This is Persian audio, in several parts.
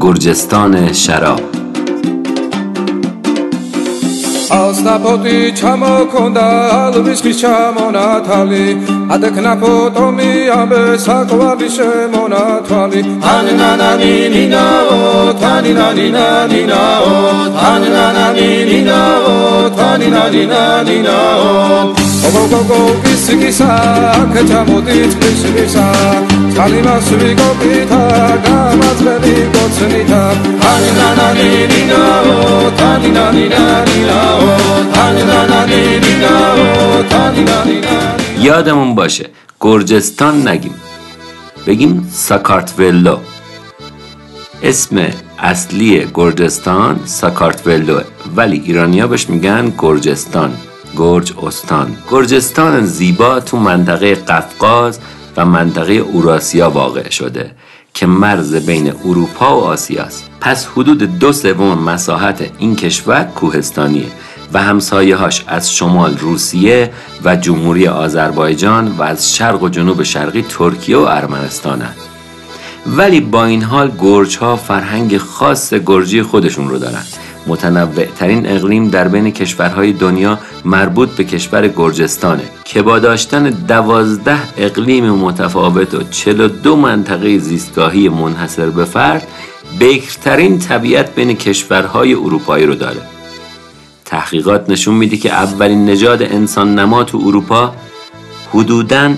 گرجستان شراب ასნაფოტი ჩამოქონდა ალვისის ჩამონათალი ადეკნაფოტომი ამბე საკვალი შემონათვალი ანანანინინაო თანინანინანინაო თანინანანინინაო თანინანინანინაო გოგოგოგო ისიკისა ქეჩამოდი წყისისა წალიმას ვიგობითა 스니다 다니나나니니나오 다니나니나니나오 یادمون باشه گرجستان نگیم. بگیم ساکارتولو اسم اصلی گرجستان ساکارتولو ولی ایرانیا بهش میگن گرجستان گرج استان. گرجستان زیبا تو منطقه قفقاز و منطقه اوراسیا واقع شده. که مرز بین اروپا و آسیاست. پس حدود دو سوم مساحت این کشور کوهستانیه و همسایه هاش از شمال روسیه و جمهوری آذربایجان و از شرق و جنوب شرقی ترکیه و ارمنستان ولی با این حال گرج ها فرهنگ خاص گرجی خودشون رو دارن. متنوع ترین اقلیم در بین کشورهای دنیا مربوط به کشور گرجستانه. که با داشتن دوازده اقلیم متفاوت و 42 منطقه زیستگاهی منحصر به فرد بکرترین طبیعت بین کشورهای اروپایی رو داره. تحقیقات نشون میده که اولین نژاد انسان نما تو اروپا حدوداً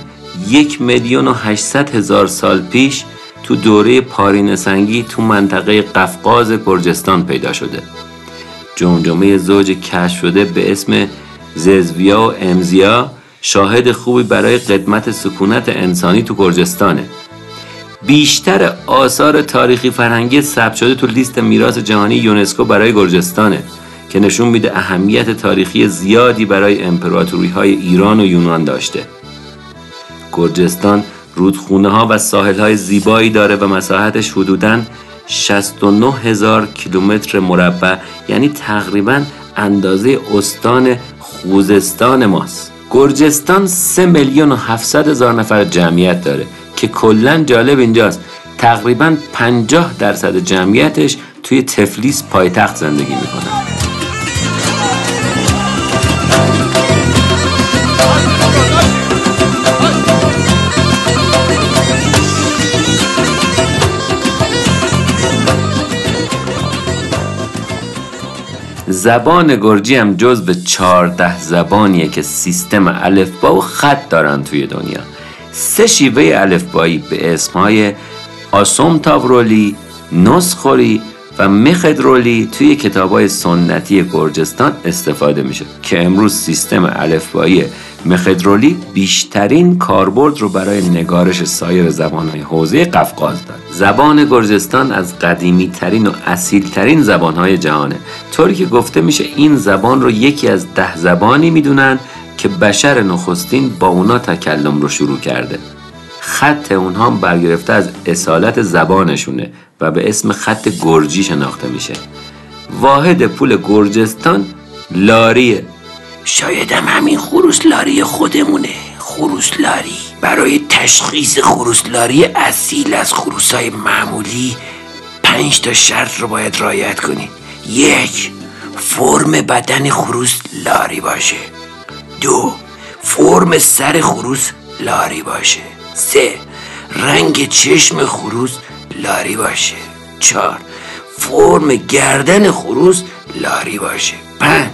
یک میلیون و هشتصد هزار سال پیش تو دوره پارین سنگی تو منطقه قفقاز گرجستان پیدا شده. جمجمه زوج کشف شده به اسم ززویا و امزیا شاهد خوبی برای قدمت سکونت انسانی تو گرجستانه. بیشتر آثار تاریخی فرهنگی ثبت شده تو لیست میراث جهانی یونسکو برای گرجستانه که نشون میده اهمیت تاریخی زیادی برای امپراتوری های ایران و یونان داشته. گرجستان رودخونه ها و ساحل های زیبایی داره و مساحتش حدوداً 69 هزار کیلومتر مربع یعنی تقریبا اندازه استان خوزستان ماست. گرجستان 3 میلیون و 700 هزار نفر جمعیت داره که کلا جالب اینجاست. تقریبا 50 درصد جمعیتش توی تفلیس پایتخت زندگی می‌کنن زبان گرجی هم جز به چهارده زبانیه که سیستم الفبا و خط دارن توی دنیا. سه شیوه الفبایی به اسمهای آسوم تاورولی، نسخوری و مخدرولی توی کتاب های سنتی گرجستان استفاده میشه که امروز سیستم الفبایی مخدرولی بیشترین کاربرد رو برای نگارش سایر زبانهای حوزه قفقاز داره زبان گرجستان از قدیمی ترین و اصیل ترین زبانهای جهانه. طوری که گفته میشه این زبان رو یکی از ده زبانی می‌دونن که بشر نخستین با اونا تکلم رو شروع کرده. خط اونها برگرفته از اصالت زبانشونه و به اسم خط گرجی شناخته میشه. واحد پول گرجستان لاریه شاید هم همین خروسلاری خودمونه. خروسلاری برای تشخیص خروسلاری اصیل از خروسای معمولی پنج تا شرط رو باید رایت کنی یک فرم بدن خروس لاری باشه. دو فرم سر خروس لاری باشه. سه رنگ چشم خروس لاری باشه. چهار فرم گردن خروس لاری باشه. پنج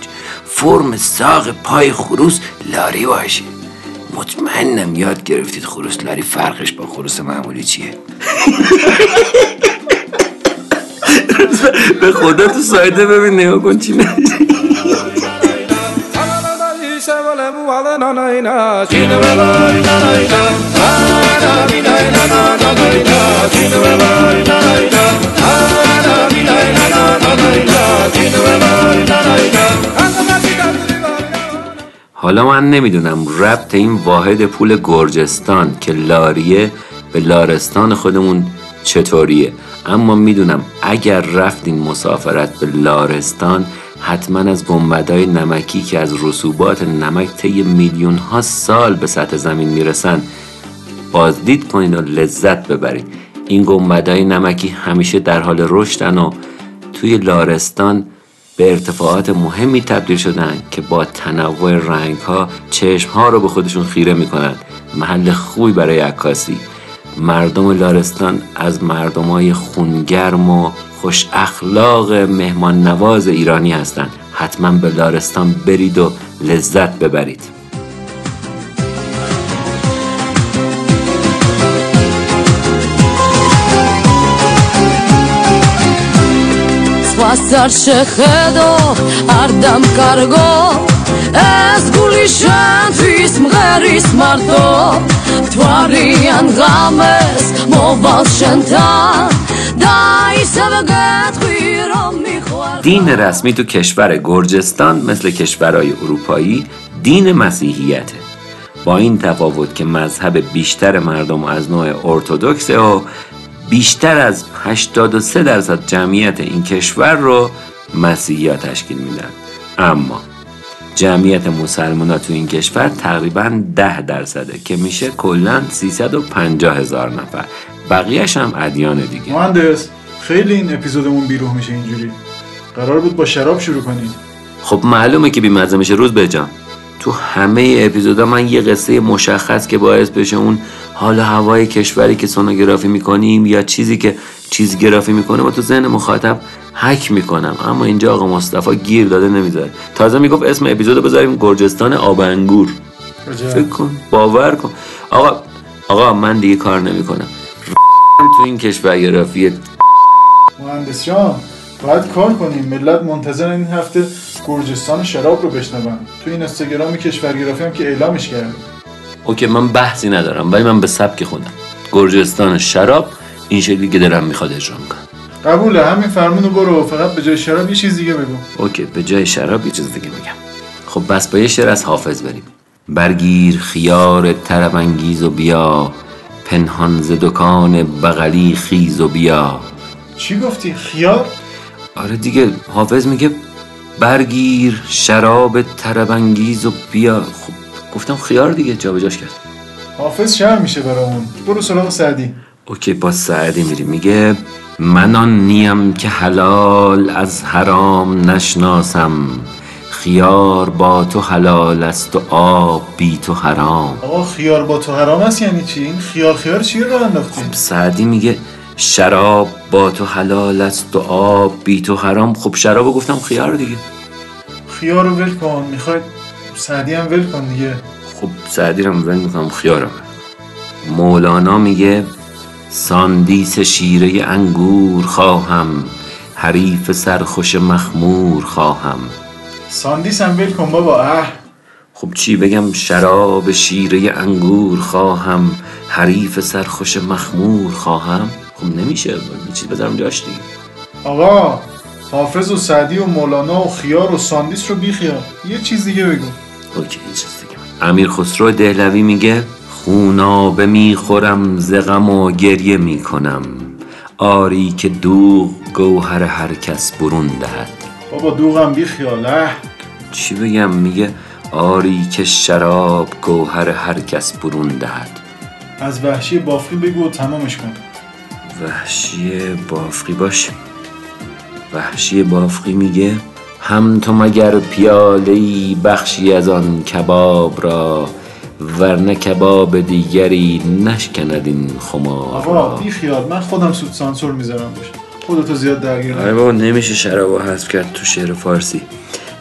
فرم ساق پای خروس لاری باشه. مطمئنم یاد گرفتید خروس لاری فرقش با خروس معمولی چیه؟ به خدا تو سایده ببین نگاه کن چی حالا من نمی‌دونم ربط این واحد پول گرجستان که لاریه به لارستان خودمون چطوریه. اما می‌دونم اگر رفتین مسافرت به لارستان حتما از گنبدهای نمکی که از رسوبات نمک طی میلیون ها سال به سطح زمین می‌رسن بازدید کنین و لذت ببرید این گنبدهای نمکی همیشه در حال رشدن و توی لارستان به ارتفاعات مهمی تبدیل شدن که با تنوع رنگ ها چشم ها رو به خودشون خیره می‌کنن. محل خوبی برای عکاسی. مردم لارستان از مردم های خونگرم و خوش اخلاق مهمان نواز ایرانی هستند حتما به لارستان برید و لذت ببرید. Spasar shechedo ardam kargo Ez gulishan tis mgheris marto Tvarian games moval shentan Dai seveget khiram mikhwar دین رسمی تو کشور گرجستان مثل کشورهای اروپایی دین مسیحیته با این تفاوت که مذهب بیشتر مردم از نوع ارتودکسه و بیشتر از 83 درصد جمعیت این کشور رو مسیحی ها تشکیل میدن. اما جمعیت مسلمان ها تو این کشور تقریبا 10 درصده که میشه کلا 350 هزار نفر. بقیهش هم ادیان دیگه. مهندس خیلی این اپیزودمون بیروح میشه اینجوری. قرار بود با شراب شروع کنیم. خب معلومه که بیمزه میشه. روز بجام تو همه اپیزودا من یه قصه مشخص که باعث بشه اون حال و هوای کشوری که سونوگرافی می‌کنیم یا چیزی که چیز گرافی می‌کنه و تو ذهن مخاطب حک می‌کنم. اما اینجا آقا مصطفی گیر داده نمی‌ذاره. تازه می‌گفت اسم اپیزودو بذاریم گرجستان آبنگور فکر کن باور کن. آقا آقا من دیگه کار نمی‌کنم. تو این کشور گرافی مهندس جان باید کار کنیم. ملت منتظر این هفته گرجستان شراب رو بشنون. تو این اینستاگرام کشورگرافی هم که اعلامش کرده اوکی من بحثی ندارم ولی من به سبک خودم. گرجستان شراب این شکلی که دارم می‌خواد اجرا می‌کنم قبوله همین فرمونو برو. فقط به جای شراب یه چیز دیگه بگو. اوکی به جای شراب یه چیز دیگه میگم. خب بس با یه شعر از حافظ بریم. برگیر خیار طرب انگیز و بیا. پنهان ز دکان بغلی خیز و بیا. چی گفتی؟ خیار؟ آره دیگه حافظ میگه برگیر شراب طرب انگیز و بیا. خب گفتم خیار دیگه جابجاش کرد. حافظ شهر میشه برامون. برو سراغ سعدی. اوکی با سعدی میریم. میگه من آن نیم که حلال از حرام نشناسم. خیار با تو حلال است و آب بی تو حرام. آقا خیار با تو حرام است یعنی چی؟ این خیار خیار چیه رو انداختی؟ سعدی میگه شراب با تو حلال است و آب بی تو حرام. خب شرابو گفتم خیار دیگه. خیار رو ول کن. می‌خوای سعدی هم ول کن دیگه. خب سعدی رو ول می‌کنم خیارم. مولانا میگه ساندیس شیره انگور خواهم حریف سرخوش مخمور خواهم. ساندیس هم ول کن بابا. اه. خب چی بگم؟ شراب شیره انگور خواهم حریف سرخوش مخمور خواهم. خب نمیشه یه چیز بذارم جاش دیگه. آقا حافظ و سعدی و مولانا و خیار و ساندیس رو بیخیال. یه چیز دیگه بگو. okay یه چیز دیگه. امیر خسرو دهلوی میگه خونابه می‌خورم ز غم و گریه می‌کنم. آری که دوغ گوهر هر کس برون دهد. بابا دوغم بیخیال اه. چی بگم؟ میگه آری که شراب گوهر هر کس برون دهد. از وحشی بافقی بگو و تمامش کن. وحشی بافقی باشه. وحشی بافقی میگه هم تو مگر پیاله ای بخشی از آن کباب را ورنه کباب دیگری نشکند این خمار آقا را بیخیال من خودم سود سانسور می‌ذارم باشه خودتو زیاد درگیر آره. بابا نمیشه شرابو حذف کرد تو شعر فارسی.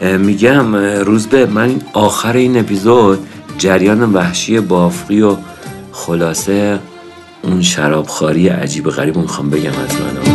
میگم اه، روزبه من آخر این اپیزود جریان وحشی بافقی و خلاصه اون شرابخواری عجیب غریب می‌خوام بگم از من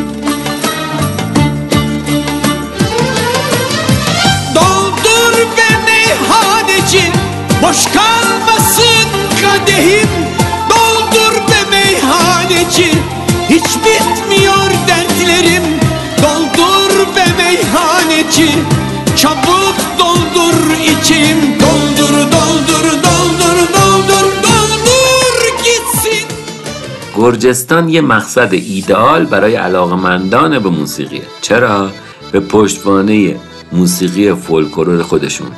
گرجستان یه مقصد ایدئال برای علاقمندان به موسیقیه. چرا؟ به پشتوانه موسیقی فولکلور خودشون.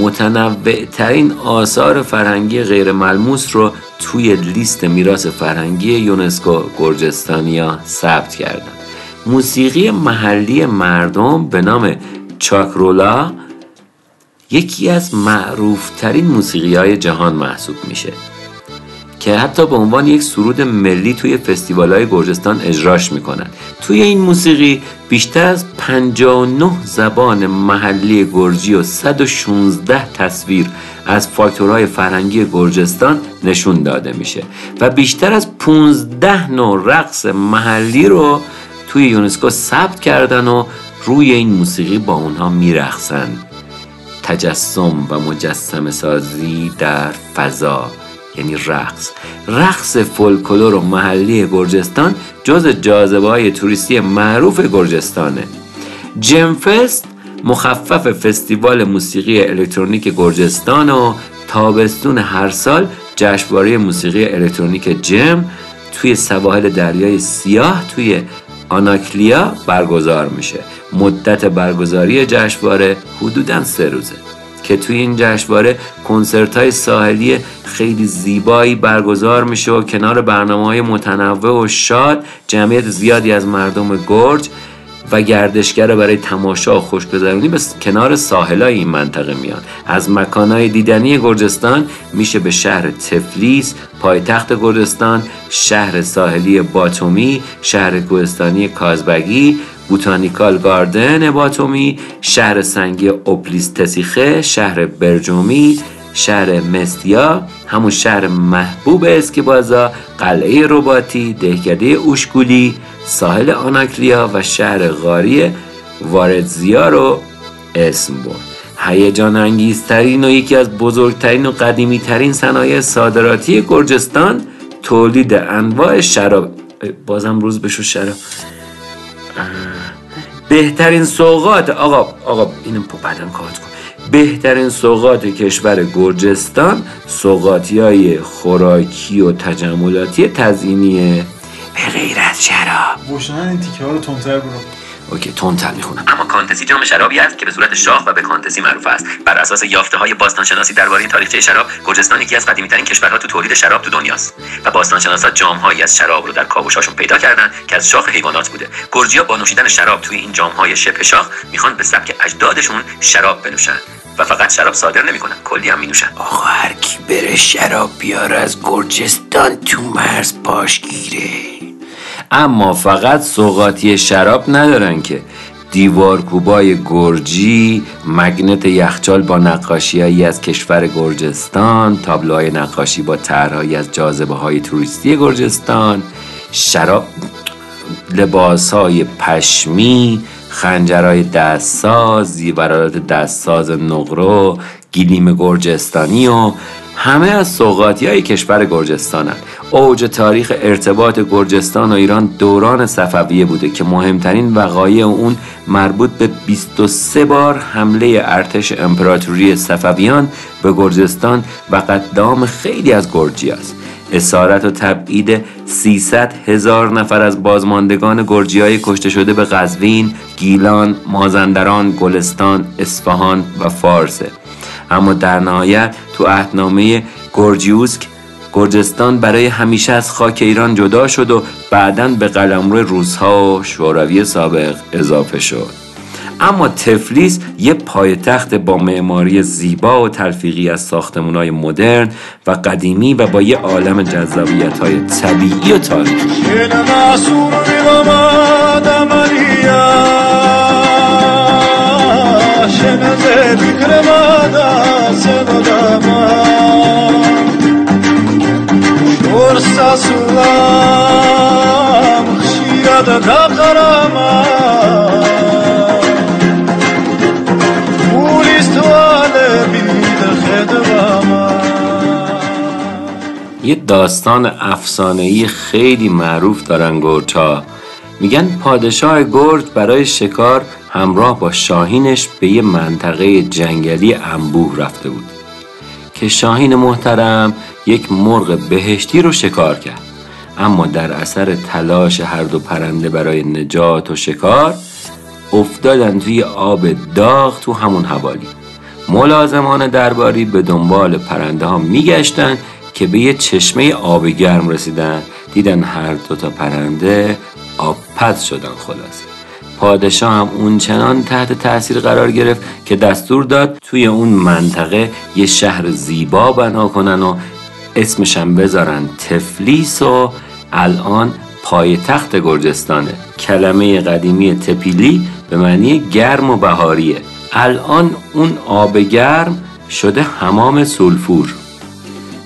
متنوع ترین آثار فرهنگی غیر ملموس رو توی لیست میراث فرهنگی یونسکو گرجستانیا ثبت کردن. موسیقی محلی مردم به نام چاکرولا یکی از معروفترین موسیقی های جهان محسوب میشه. که حتی به عنوان یک سرود ملی توی فستیوال های گرجستان اجراش می‌کنن. توی این موسیقی بیشتر از 59 زبان محلی گرجی و 116 تصویر از فاکتورهای فرهنگی گرجستان نشون داده میشه و بیشتر از 15 نوع رقص محلی رو توی یونسکو ثبت کردن و روی این موسیقی با اونها میرقصن. تجسم و مجسم سازی در فضا. یعنی رقص. رقص فولکلور و محلی گرجستان جز جاذبه های توریستی معروف گرجستانه. جمفست مخفف فستیوال موسیقی الکترونیک گرجستان و تابستون هر سال جشنواره موسیقی الکترونیک جم توی سواحل دریای سیاه توی آناکلیا برگزار میشه. مدت برگزاری جشنواره حدودا سه روزه. که توی این جشنواره کنسرت های ساحلی خیلی زیبایی برگزار میشه و کنار برنامه های متنوع و شاد جمعیت زیادی از مردم گرج و گردشگر برای تماشا و خوشگذرونی به کنار ساحلای این منطقه میان. از مکانهای دیدنی گرجستان میشه به شهر تفلیس پایتخت گرجستان شهر ساحلی باتومی شهر کوهستانی کازبگی بوتانیکال گاردن باتومی شهر سنگی اوپلیستسیخه شهر برجومی شهر مستیا همون شهر محبوب اسکیبازا قلعه رباتی دهکده اوشکولی ساحل آناکلیا و شهر غاری واردزیا رو اسم برد. هیجان انگیزترین و یکی از بزرگترین و قدیمی ترین صنایع صادراتی گرجستان تولید انواع شراب. بازم روز بشو شراب. بهترین سوقات آقا آقا اینو بعدم کات کن. بهترین سوقات کشور گرجستان سوقاتی های خوراکی و تجملاتی تزینیه به غیر از شراب. روشنن این تیکه ها رو تندتر برو. اوکی تندتر می‌خونم. اما کانتسی جام شرابی است که به صورت شاخ و به کانتسی معروف است. بر اساس یافته های باستانشناسی درباره تاریخچه شراب گرجستان یکی از قدیمی ترین کشورها تو تولید شراب تو دنیاست و باستانشناسا جام هایی از شراب رو در کاوشاشون پیدا کردن که از شاخ حیوانات بوده. گرجیا با نوشیدن شراب توی این جام های شبه شاخ می‌خوان به سبک اجدادشون شراب بنوشن. و فقط شراب صادر نمی‌کنن کلی هم مینوشن. آقا هر کی بره شراب بیاره از گرجستان تو مرز پاشگیره اما فقط سوقاتی شراب ندارن که. دیوارکوبای گرجی مگنت یخچال با نقاشیهایی از کشور گرجستان تابلوهای نقاشی با طرحهایی از جاذبه های توریستی گرجستان شراب لباس های پشمی خنجرهای دستساز زیورالات دستساز نقرو گلیم گرجستانی و همه از سوقاتی های کشور گرجستان اوج تاریخ ارتباط گرجستان و ایران دوران صفویه بوده که مهمترین وقایع اون مربوط به 23 بار حمله ارتش امپراتوری صفویان به گرجستان و قدام خیلی از گرجی است. اسارت و تبعید 300 هزار نفر از بازماندگان گرجی های کشته شده به قزوین، گیلان، مازندران، گلستان، اصفهان و فارسه اما در نهایت تو عهدنامه گرجیوسک گرجستان برای همیشه از خاک ایران جدا شد و بعدا به قلمرو روزها و شوروی سابق اضافه شد. اما تفلیس یه پایتخت با معماری زیبا و تلفیقی از های مدرن و قدیمی و با یه عالم جذابیت های طبیعی و تاریخی. یه داستان افسانه‌ای خیلی معروف دارن گرچا میگن پادشاه گرج برای شکار همراه با شاهینش به یه منطقه جنگلی انبوه رفته بود. که شاهین محترم یک مرغ بهشتی رو شکار کرد. اما در اثر تلاش هر دو پرنده برای نجات و شکار افتادن توی آب داغ تو همون حوالی. ملازمان درباری به دنبال پرنده ها میگشتن که به یه چشمه آب گرم رسیدن. دیدن هر دوتا پرنده آب پز شدن خلاصه. پادشاه هم اون چنان تحت تاثیر قرار گرفت که دستور داد توی اون منطقه یه شهر زیبا بنا کنن و اسمشم بذارن تفلیس و الان پایتخت گرجستانه. کلمه قدیمی تپیلی به معنی گرم و بهاریه. الان اون آب گرم شده حمام سولفور.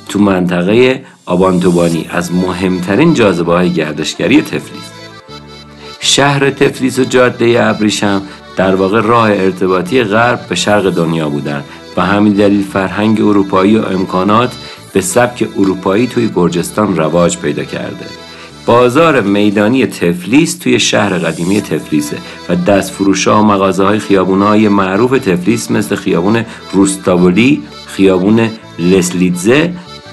تو منطقه آبانتوبانی از مهمترین جاذبه های گردشگری تفلیس. شهر تفلیس و جاده ابریشم در واقع راه ارتباطی غرب به شرق دنیا بودن. و همین دلیل فرهنگ اروپایی و امکانات به سبک اروپایی توی گرجستان رواج پیدا کرده. بازار میدانی تفلیس توی شهر قدیمی تفلیسه و دست فروش ها و مغازه های خیابون های معروف تفلیس مثل خیابون روستابولی، خیابون لسلیدزه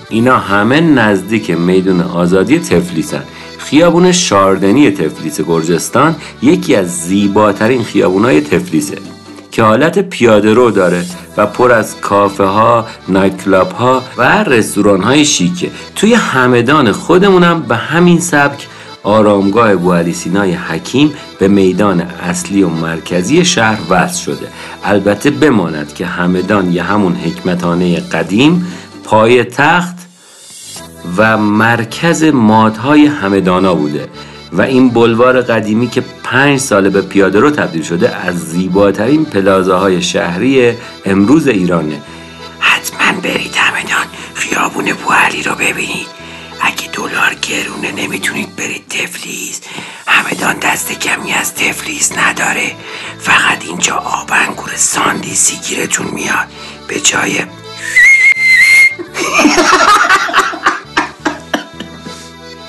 اینا همه نزدیک میدون آزادی تفلیسن. خیابون شاردنی تفلیس گرجستان یکی از زیباترین خیابونای تفلیسه. که حالت پیاده رو داره و پر از کافه ها، نایت کلاب ها و رستوران های شیکه. توی همدان خودمونم به همین سبک آرامگاه بوالی سینای حکیم به میدان اصلی و مرکزی شهر وصل شده. البته بماند که همدان یه همون حکمتانه قدیم پای تخت و مرکز مادهای همدانا بوده و این بلوار قدیمی که پنج ساله به پیاده رو تبدیل شده از زیباترین پلازاهای شهری امروز ایرانه حتما برید همدان خیابون بوعلی رو ببینید. اگه دلار گرونه نمی‌تونید برید تفلیس. همدان دست کمی از تفلیس نداره. فقط اینجا آب انگور ساندیسی گیرتون میاد. به جای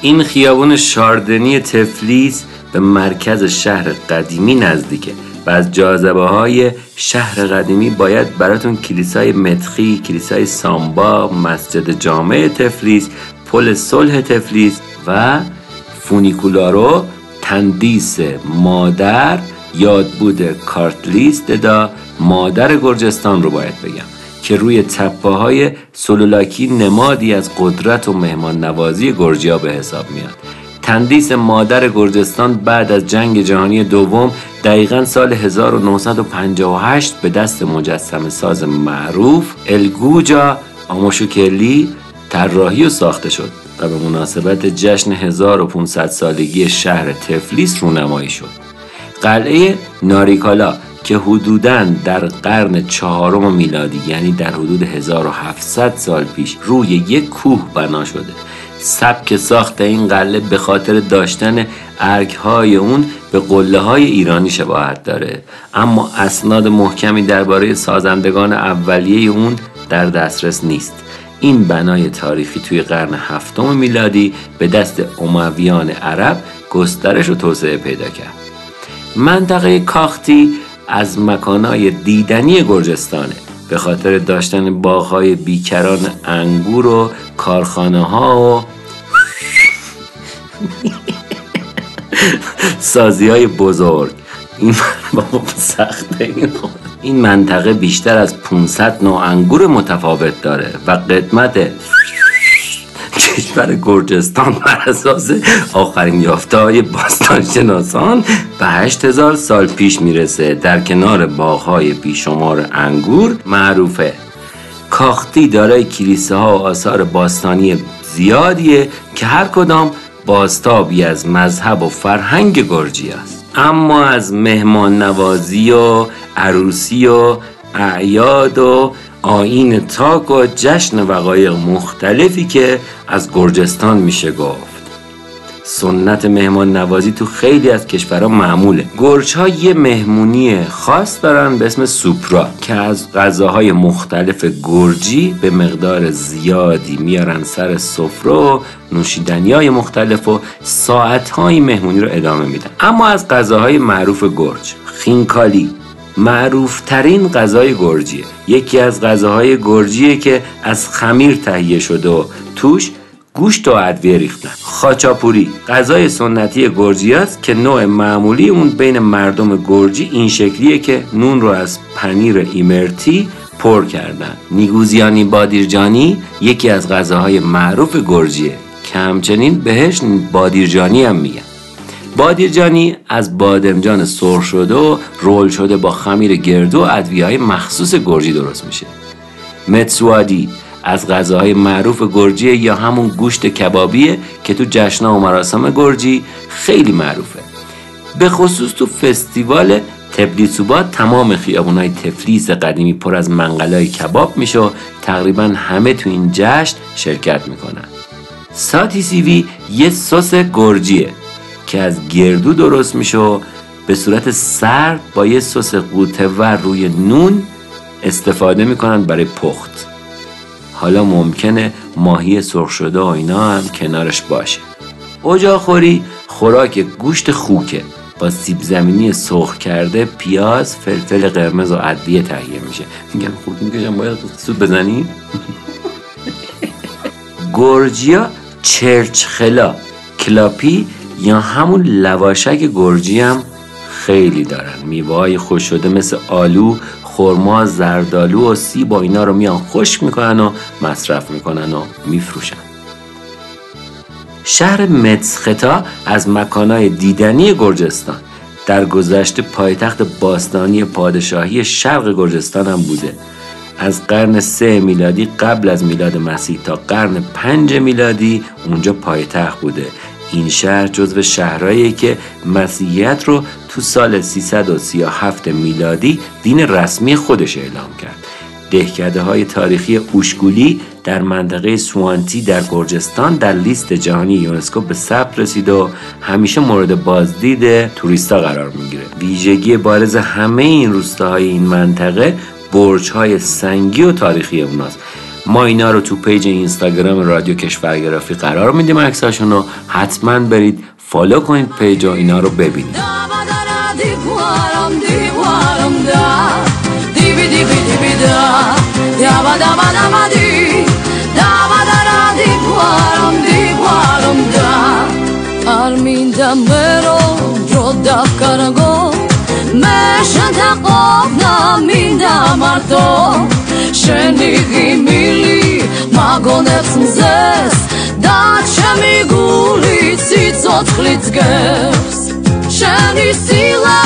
این خیابون شاردنی تفلیس به مرکز شهر قدیمی نزدیکه و از جاذبه های شهر قدیمی باید براتون کلیسای متخی، کلیسای سامبا، مسجد جامع تفلیس، پل صلح تفلیس و فونیکولارو تندیس مادر یاد بوده کارتلیست دا مادر گرجستان رو باید بگم که روی تپه های سلولاکی نمادی از قدرت و مهمان نوازی گرجیا به حساب میاد. تندیس مادر گرجستان بعد از جنگ جهانی دوم دقیقا سال 1958 به دست مجسم ساز معروف الگوجا آموشوکلی طراحی و ساخته شد و به مناسبت جشن 1500 سالگی شهر تفلیس رونمایی شد. قلعه ناریکالا که حدوداً در قرن چهارم میلادی یعنی در حدود 1700 سال پیش روی یک کوه بنا شده. سبک ساخت این قلعه به خاطر داشتن ارگ های اون به قله های ایرانی شباهت داره. اما اسناد محکمی درباره سازندگان اولیه اون در دسترس نیست. این بنای تاریخی توی قرن هفتم میلادی به دست امویان عرب گسترش و توسعه پیدا کرد. منطقه کاختی از مکانهای دیدنی گرجستانه. به خاطر داشتن باغهای بیکران انگور و کارخانه ها و سازی های بزرگ. این سخته این این منطقه بیشتر از 500 نوع انگور متفاوت داره و قدمت کشور گرجستان بر اساس آخرین یافته های باستانشناسان به 8000 سال پیش می‌رسه. در کنار باغهای بیشمار انگور معروفه. کاختی دارای کلیسه ها و آثار باستانی زیادیه که هر کدام باستابی از مذهب و فرهنگ گرجی است. اما از مهمان نوازی و عروسی و اعیاد و آین تاک و جشن وقایق مختلفی که از گرجستان میشه گفت. سنت مهمان نوازی تو خیلی از کشورها معموله. گرچ ها یه مهمونی خاص دارن به اسم سوپرا که از غذاهای مختلف گرجی به مقدار زیادی میارن سر سفره و نوشیدنی های مختلف و ساعت های مهمونی رو ادامه میدن. اما از غذاهای معروف گرج خینکالی معروف ترین غذای گرجیه. یکی از غذاهای گرجیه که از خمیر تهیه شده و توش گوشت و ادویه ریختن. خاچاپوری غذای سنتی گرجی است که نوع معمولی اون بین مردم گرجی این شکلیه که نون رو از پنیر ایمرتی پر کردن. نیگوزیانی بادیرجانی یکی از غذاهای معروف گرجیه. که همچنین بهش بادیرجانی هم میگن. بادیرجانی از بادمجان سرخ شده و رول شده با خمیر گردو و ادویه های مخصوص گرجی درست میشه. متسوادی از غذاهای معروف گرجی یا همون گوشت کبابیه که تو جشنا و مراسم گرجی خیلی معروفه. به خصوص تو فستیوال تبلیسوبا تمام خیابونای تفلیس قدیمی پر از منقلای کباب میشه و تقریبا همه تو این جشن شرکت می‌کنن. ساتسیوی یه سس گرجیه که از گردو درست میشه و به صورت سرد با یه سس ور روی نون استفاده می‌کنن برای پخت. حالا ممکنه ماهی سرخ شده و اینا هم کنارش باشه. اجاخوری خوراک گوشت خوکه. با سیب زمینی سرخ کرده پیاز فلفل قرمز و ادویه تهیه میشه. میگم خود می‌کشم باید سود بزنی؟ گرجیا چرچخلا. کلاپی یا همون لواشک گرجی هم خیلی دارن. میوه های خوش شده مثل آلو خرما زردالو و سیب با اینا رو میان خشک می‌کنن و مصرف می‌کنن و میفروشن. شهر متسختا از مکانهای دیدنی گرجستان در گذشته پایتخت باستانی پادشاهی شرق گرجستان هم بوده. از قرن سه میلادی قبل از میلاد مسیح تا قرن پنج میلادی اونجا پایتخت بوده. این شهر جزو شهرهایی که مسیحیت رو تو سال 337 میلادی دین رسمی خودش اعلام کرد. دهکده های تاریخی اوشگولی در منطقه سوانتی در گرجستان در لیست جهانی یونسکو به ثبت رسید و همیشه مورد بازدید توریستا قرار می‌گیره. ویژگی بارز همه این روستاهای این منطقه برج های سنگی و تاریخی اوناست. ما اینا رو تو page اینستاگرام رادیو کشورگرافی قرار میدیم عکساشون رو. حتما برید follow کنید page و اینا رو ببینید. Arminda naminda marto Sheni gimili magonets mzes Da chemi guli tsitzot chlitzgers Sheni sila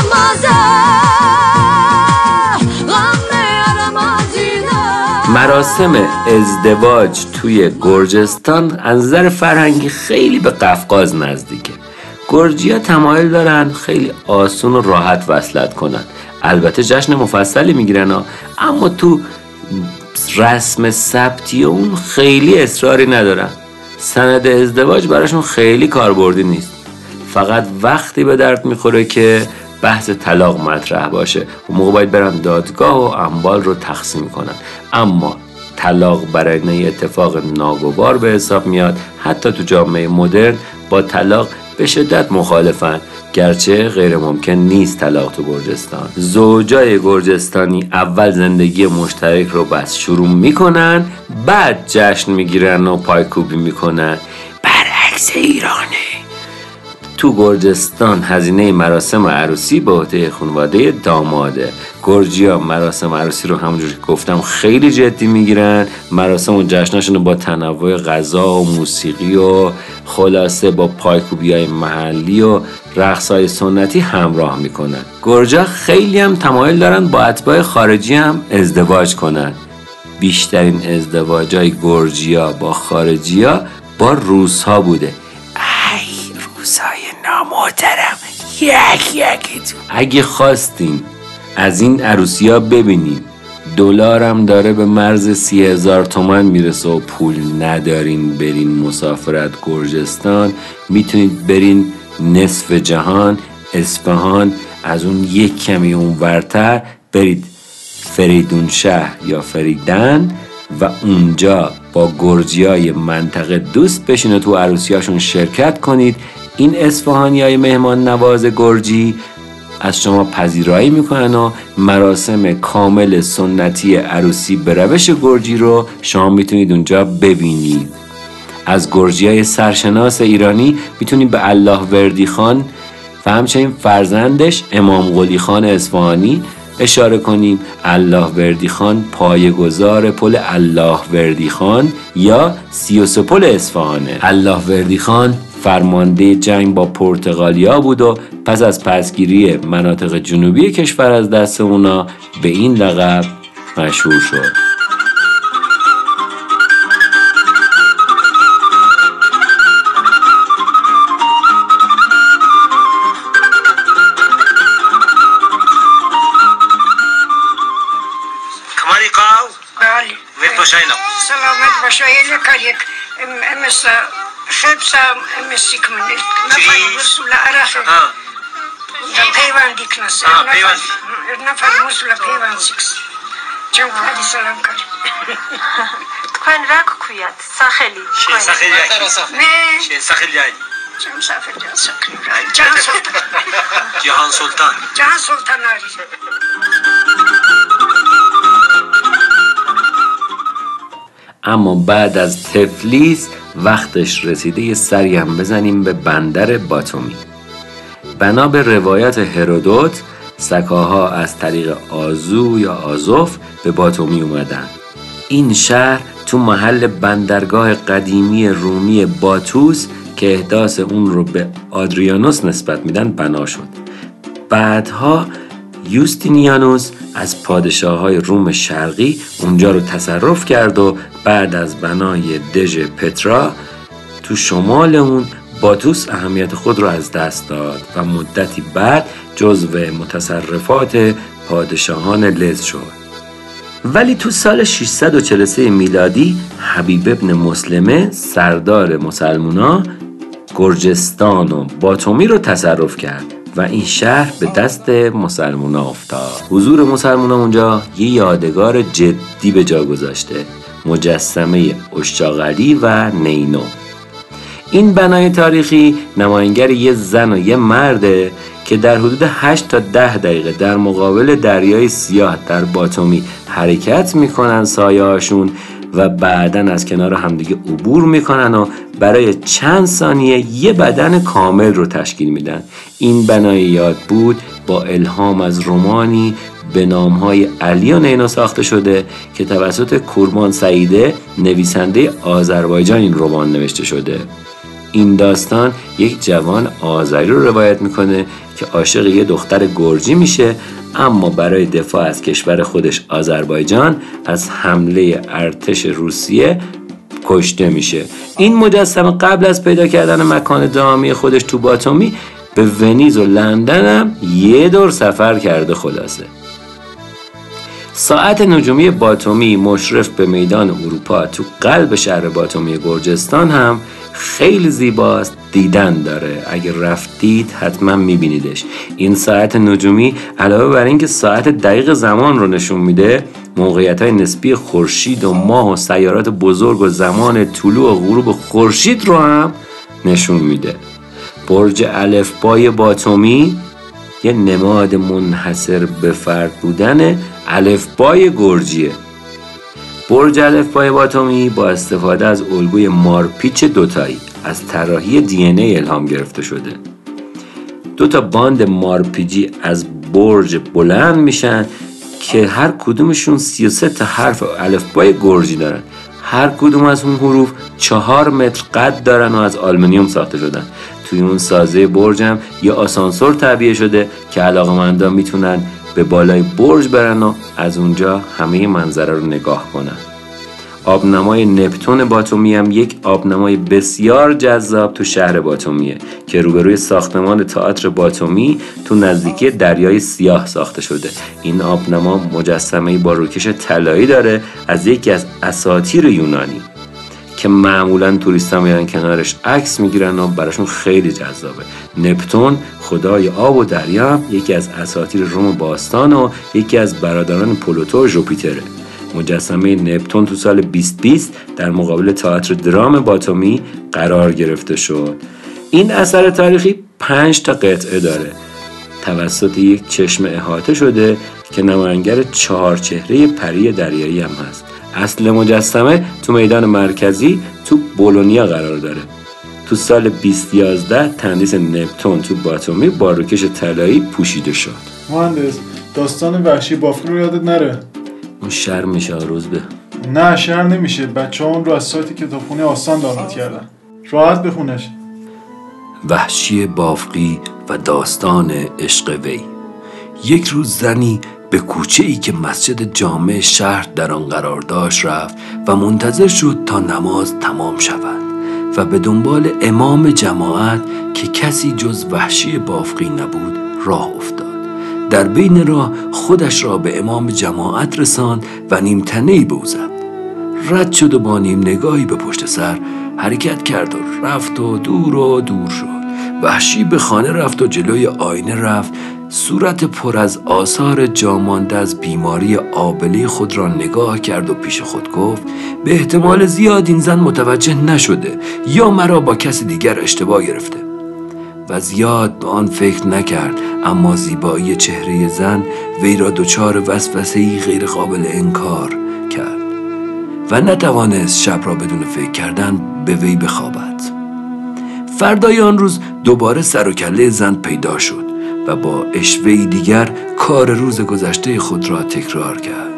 مراسم ازدواج توی گرجستان از نظر فرهنگی خیلی به قفقاز نزدیکه گرجی ها تمایل دارن خیلی آسون و راحت وصلت کنن. البته جشن مفصلی می‌گیرن اما تو رسم ثبتی اون خیلی اصراری ندارن سند ازدواج براشون خیلی کاربردی نیست. فقط وقتی به درد می‌خوره که بحث طلاق مطرح باشه. و موقع باید برن دادگاه و اموال رو تقسیم کنن. اما طلاق برای اتفاق ناگوار به حساب میاد. حتی تو جامعه مدرن با طلاق به شدت مخالفن. گرچه غیر ممکن نیست طلاق تو گرجستان. زوجای گرجستانی اول زندگی مشترک رو بس شروع می‌کنن بعد جشن می‌گیرن و پایکوبی می‌کنن. برعکس ایرانه. تو گرجستان هزینه مراسم عروسی به عهده خانواده داماده. گرجیا مراسم عروسی رو همونجور که گفتم خیلی جدی می‌گیرن. مراسم و جشناشون رو با تنوع غذا و موسیقی و خلاصه با پایکوبی های محلی و رقص های سنتی همراه می‌کنن. گرجا خیلی هم تمایل دارن با اتباع خارجی هم ازدواج کنن. بیشترین ازدواج های گرجیا با خارجیا با روس ها بوده. ای روس های نامحترم یک یکتون اگه خواستین از این عروسی ها ببینیم دلارم داره به مرز سی هزار تومن می‌رسه و پول ندارین برین مسافرت گرجستان. می‌تونید برین نصف جهان اسفهان از اون یک کمی اون ورتر برید فریدون شهر یا فریدن و اونجا با گرجی های منطقه دوست بشین و تو عروسیاشون شرکت کنید. این اصفهانی های مهمان نواز گرجی از شما پذیرایی می‌کنن و مراسم کامل سنتی عروسی به روش گرجی رو شما می‌تونید اونجا ببینید. از گرجی های سرشناس ایرانی می‌تونید به الله وردی خان و همچنین فرزندش امام قلی خان اصفهانی اشاره کنیم. الله وردی خان پایگزار پل الله وردی خان یا سیوسپل اصفهانه. الله وردی خان فرمانده جنگ با پرتغالیا بود و پس از پسگیری مناطق جنوبی کشور از دست اونا به این لقب مشهور شد. Თქვენ რა გქვიათ? სახელი? شین თქვენი? سخیل یای نه شین سخیل یای چون سفر جان سکری جان سلطان جهان سلطان جان سلطان آری اما بعد از تفلیس وقتش رسیده یه سری هم بزنیم به بندر باتومی بنا به روایت هرودوت سکاها از طریق آزو یا آزوف به باتومی اومدن این شهر تو محل بندرگاه قدیمی رومی باتوس که احداث اون رو به آدریانوس نسبت میدن بنا شد. بعدها یوستینیانوس از پادشاه های روم شرقی اونجا رو تصرف کرد و بعد از بنای دژ پترا تو شمال اون باتوس اهمیت خود رو از دست داد و مدتی بعد جزو متصرفات پادشاهان لز شد. ولی تو سال 643 میلادی حبیب ابن مسلمه سردار مسلمونا گرجستان و باتومی رو تصرف کرد و این شهر به دست مسلمونا افتاد. حضور مسلمونا اونجا یه یادگار جدی به جا گذاشته مجسمه اشاقلی و نینو. این بنای تاریخی نماینگر یه زن و یه مرده که در حدود 8 تا 10 دقیقه در مقابل دریای سیاه در باتومی حرکت می‌کنن سایه‌هاشون و بعدا از کنار همدیگه عبور می‌کنن و برای چند ثانیه یه بدن کامل رو تشکیل میدن. این بنای یاد بود با الهام از رومانی به نامهای علی و نینا ساخته شده که توسط کورمان سعیده نویسنده آذربایجان این رمان نوشته شده. این داستان یک جوان آذری رو روایت می‌کنه که عاشق یه دختر گرجی میشه اما برای دفاع از کشور خودش آذربایجان از حمله ارتش روسیه کشته میشه. این مجسمه قبل از پیدا کردن مکان دامی خودش تو باتومی به ونیز و لندن هم یه دور سفر کرده خلاصه. ساعت نجومی باتومی مشرف به میدان اروپا تو قلب شهر باتومی گرجستان هم خیلی زیباست. دیدن داره. اگر رفتید حتما میبینیدش. این ساعت نجومی علاوه بر اینکه ساعت دقیق زمان رو نشون میده موقعیت های نسبی خورشید و ماه و سیارات بزرگ و زمان طلوع و غروب خورشید رو هم نشون میده. برج الفبای باتومی یه نماد منحصر به فرد بودن الفبای گرجیه. برج الفبای باتومی با استفاده از الگوی مارپیچ دوتایی از طراحی DNA الهام گرفته شده. دو تا باند مارپیچی از برج بلند میشن که هر کدومشون 33 تا حرف الفبای گرجی دارن. هر کدوم از اون حروف چهار متر قد دارن و از آلمینیوم ساخته شدن. توی اون سازه برج هم یه آسانسور تعبیه شده که علاقمندان می‌تونن به بالای برج برن و از اونجا همه منظره رو نگاه کنن. آبنمای نپتون باتومی هم یک آبنمای بسیار جذاب تو شهر باتومیه که روبروی ساختمان تئاتر باتومی تو نزدیکی دریای سیاه ساخته شده. این آبنما مجسمه با روکش طلایی داره از یکی از اساطیر یونانی. که معمولا توریستا میرن کنارش عکس می‌گیرن و براشون خیلی جذابه. نپتون خدای آب و دریا هم یکی از اساطیر روم باستان و یکی از برادران پلوتو و ژوپیتره مجسمه نپتون تو سال 2020 در مقابل تئاتر درام باتومی قرار گرفته شد. این اثر تاریخی پنج تا قطعه داره. توسط یک چشم احاطه شده که نماینگر چهار چهره پری دریایی هم هست. اصل مجسمه تو میدان مرکزی تو بولونیا قرار داره. تو سال 2011 تندیس نپتون تو باتومی با روکش طلایی پوشیده شد. مهندس داستان وحشی بافقی رو یادت نره؟ اون شرمش روز به. نه شهر نمیشه. بچه اون رو از سایت کتابخونه آسان دانلود کردن. راحت بخونش. وحشی بافقی و داستان عشق وی. یک روز زنی به کوچه ای که مسجد جامع شهر در آن قرار داشت رفت و منتظر شد تا نماز تمام شود و به دنبال امام جماعت که کسی جز وحشی بافقی نبود راه افتاد. در بین راه خودش را به امام جماعت رساند و نیمتنه ای بوزد. رد شد و با نیم نگاهی به پشت سر حرکت کرد و رفت و دور و دور شد. وحشی به خانه رفت و جلوی آینه رفت صورت پر از آثار جامانده از بیماری آبله خود را نگاه کرد و پیش خود گفت به احتمال زیاد این زن متوجه نشده یا مرا با کسی دیگر اشتباه گرفته. و زیاد به آن فکر نکرد اما زیبایی چهره زن وی را دچار وسوسه‌ای غیر قابل انکار کرد و نتوانست شب را بدون فکر کردن به وی بخوابد. فردای آن روز دوباره سر و کله زن پیدا شد. و با اشوهی دیگر کار روز گذشته خود را تکرار کرد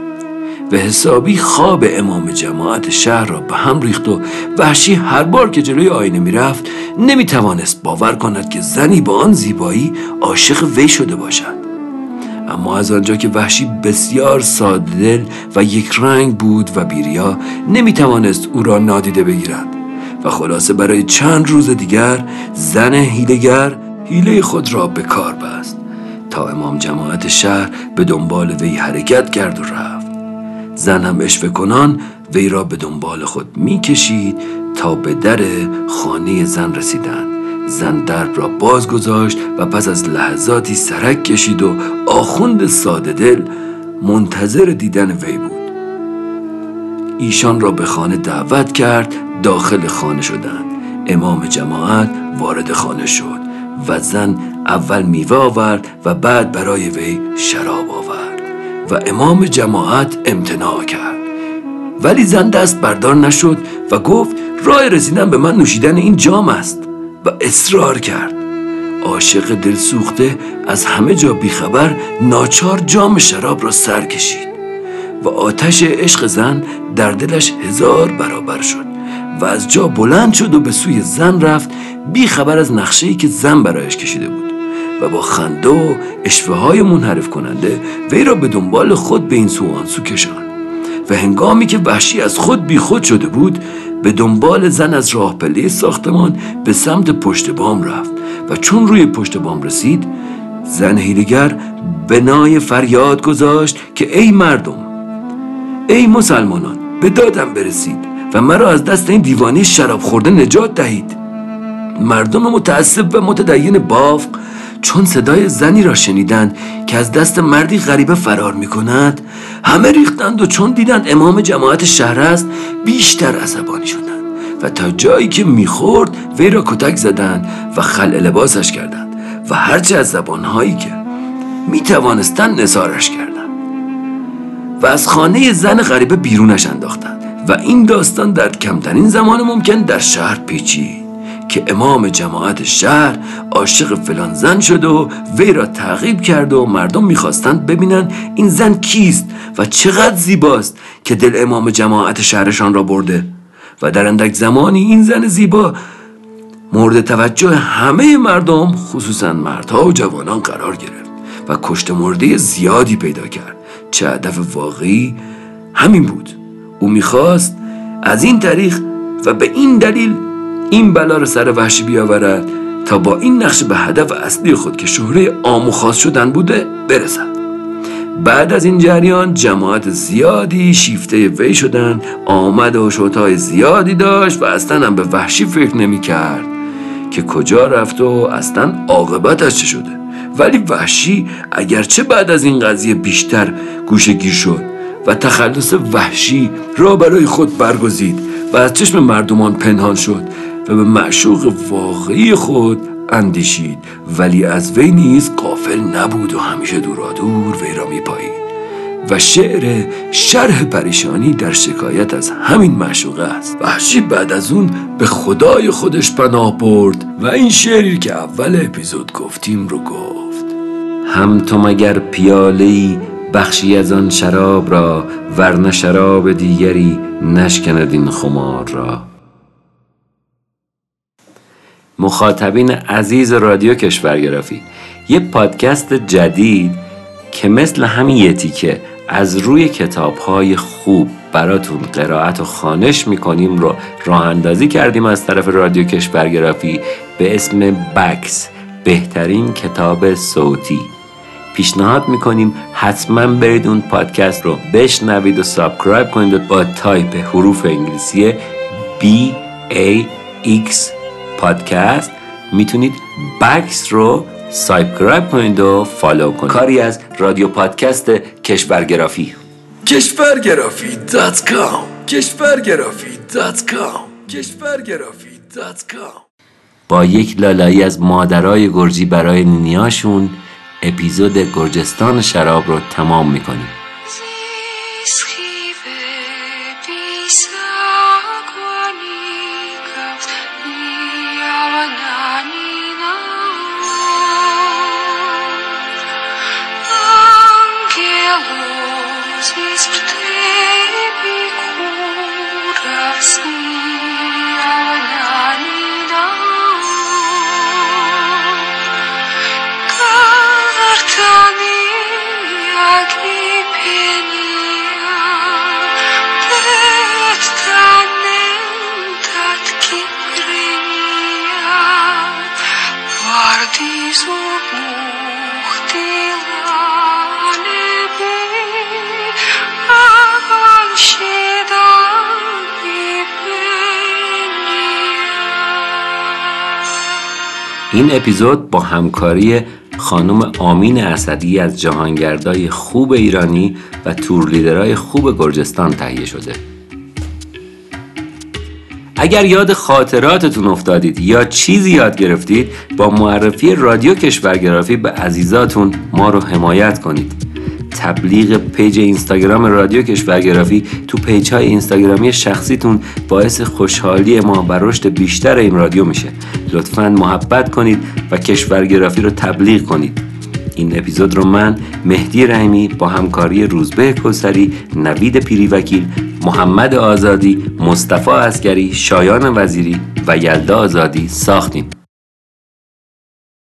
و حسابی خواب امام جماعت شهر را به هم ریخت و وحشی هر بار که جلوی آینه می‌رفت نمی‌توانست باور کند که زنی با آن زیبایی عاشق وی شده باشد. اما از آنجا که وحشی بسیار ساده دل و یک رنگ بود و بیریا نمی‌توانست او را نادیده بگیرد و خلاصه برای چند روز دیگر زن هیلگر هیله خود را به کار بست تا امام جماعت شهر به دنبال وی حرکت کرد و رفت. زن هم اشوه کنان وی را به دنبال خود می‌کشید تا به در خانه زن رسیدند. زن درب را باز گذاشت و پس از لحظاتی سرک کشید و آخوند ساده دل منتظر دیدن وی بود. ایشان را به خانه دعوت کرد داخل خانه شدند. امام جماعت وارد خانه شد. و زن اول میوه آورد و بعد برای وی شراب آورد و امام جماعت امتناع کرد. ولی زن دست بردار نشد و گفت راه رسیدن به من نوشیدن این جام است. و اصرار کرد. عاشق دل سوخته از همه جا بیخبر ناچار جام شراب را سر کشید و آتش عشق زن در دلش هزار برابر شد و از جا بلند شد و به سوی زن رفت بی خبر از نقشه ای که زن برایش کشیده بود و با خنده و اشوه های منحرف کننده وی را به دنبال خود به این سو آن سو کشان و هنگامی که وحشی از خود بی خود شده بود به دنبال زن از راه پله ساختمان به سمت پشت بام رفت و چون روی پشت بام رسید زن هیلگر بنای فریاد گذاشت که ای مردم ای مسلمانان به دادم برسید و مرا از دست این دیوانی شراب خورده نجات دهید. مردم متعصب و متدین بافق چون صدای زنی را شنیدند که از دست مردی غریبه فرار می کند همه ریختند و چون دیدند امام جماعت شهر است بیشتر عصبانی شدند و تا جایی که می‌خورد وی را کتک زدند و خل لباسش کردند و هرچه از زبانهایی که می توانستند نثارش کردند و از خانه زن غریبه بیرونش انداختند و این داستان در کمترین زمان ممکن در شهر پیچید. که امام جماعت شهر عاشق فلان زن شد و وی را تعقیب کرد و مردم می‌خواستند ببینند این زن کیست و چقدر زیباست که دل امام جماعت شهرشان را برده. و در اندک زمانی این زن زیبا مورد توجه همه مردم خصوصا مردها و جوانان قرار گرفت و کشت مرده زیادی پیدا کرد. چه هدف واقعی همین بود. او می‌خواست از این طریق و به این دلیل این بلا را سر وحشی بیاورد تا با این نقشه به هدف اصلی خود که شهره خاص شدن بوده برسد. بعد از این جریان جماعت زیادی شیفته وی شدند آمد و شوتای زیادی داشت و اصلا هم به وحشی فکر نمی کرد که کجا رفت و اصلا عاقبتش چه شده. ولی وحشی اگرچه بعد از این قضیه بیشتر گوشگیر شد و تخلص وحشی را برای خود برگزید و از چشم مردمان پنهان شد و به معشوق واقعی خود اندیشید. ولی از وی نیز قافل نبود و همیشه دورا دور وی را میپایید. و شعر شرح پریشانی در شکایت از همین معشوقه است. وحشی بعد از اون به خدای خودش پناه برد و این شعری که اول اپیزود گفتیم رو گفت. هم تو مگر پیاله بخشی از آن شراب را ورنه شراب دیگری نشکند این خمار را. مخاطبین عزیز رادیو کشورگرافی. یه پادکست جدید که مثل همین یه تیکه از روی کتاب های خوب براتون قرائت و خانش می‌کنیم رو راه اندازی کردیم از طرف رادیو کشورگرافی به اسم بکس بهترین کتاب صوتی. پیشنهاد می‌کنیم حتما برید اون پادکست رو بشنوید و subscribe کنید با تایپ حروف انگلیسی B A X پادکست می‌تونید بکس رو subscribe کنید و follow کنید. کاری از رادیو پادکست کشورگرافی. کشورگرافی dot com. کشورگرافی dot com. کشورگرافی dot com. با یک لالایی از مادرای گرجی برای نینیاشون اپیزود گرجستان شراب رو تمام می‌کنیم. این اپیزود با همکاری خانم آمین اسدی از جهانگردای خوب ایرانی و tour leader های خوب گرجستان تهیه شده. اگر یاد خاطراتتون افتادید یا چیزی یاد گرفتید با معرفی رادیو کشورگرافی به عزیزاتون ما رو حمایت کنید. تبلیغ page اینستاگرام رادیو کشورگرافی تو page های اینستاگرامی شخصیتون باعث خوشحالی ما و رشد بیشتر این رادیو میشه. لطفا محبت کنید و کشورگرافی رو تبلیغ کنید. این اپیزود رو من مهدی رحمی با همکاری روزبه کسری نوید پیری وکیل محمد آزادی مصطفی اسکری شایان وزیری و یلدا آزادی ساختیم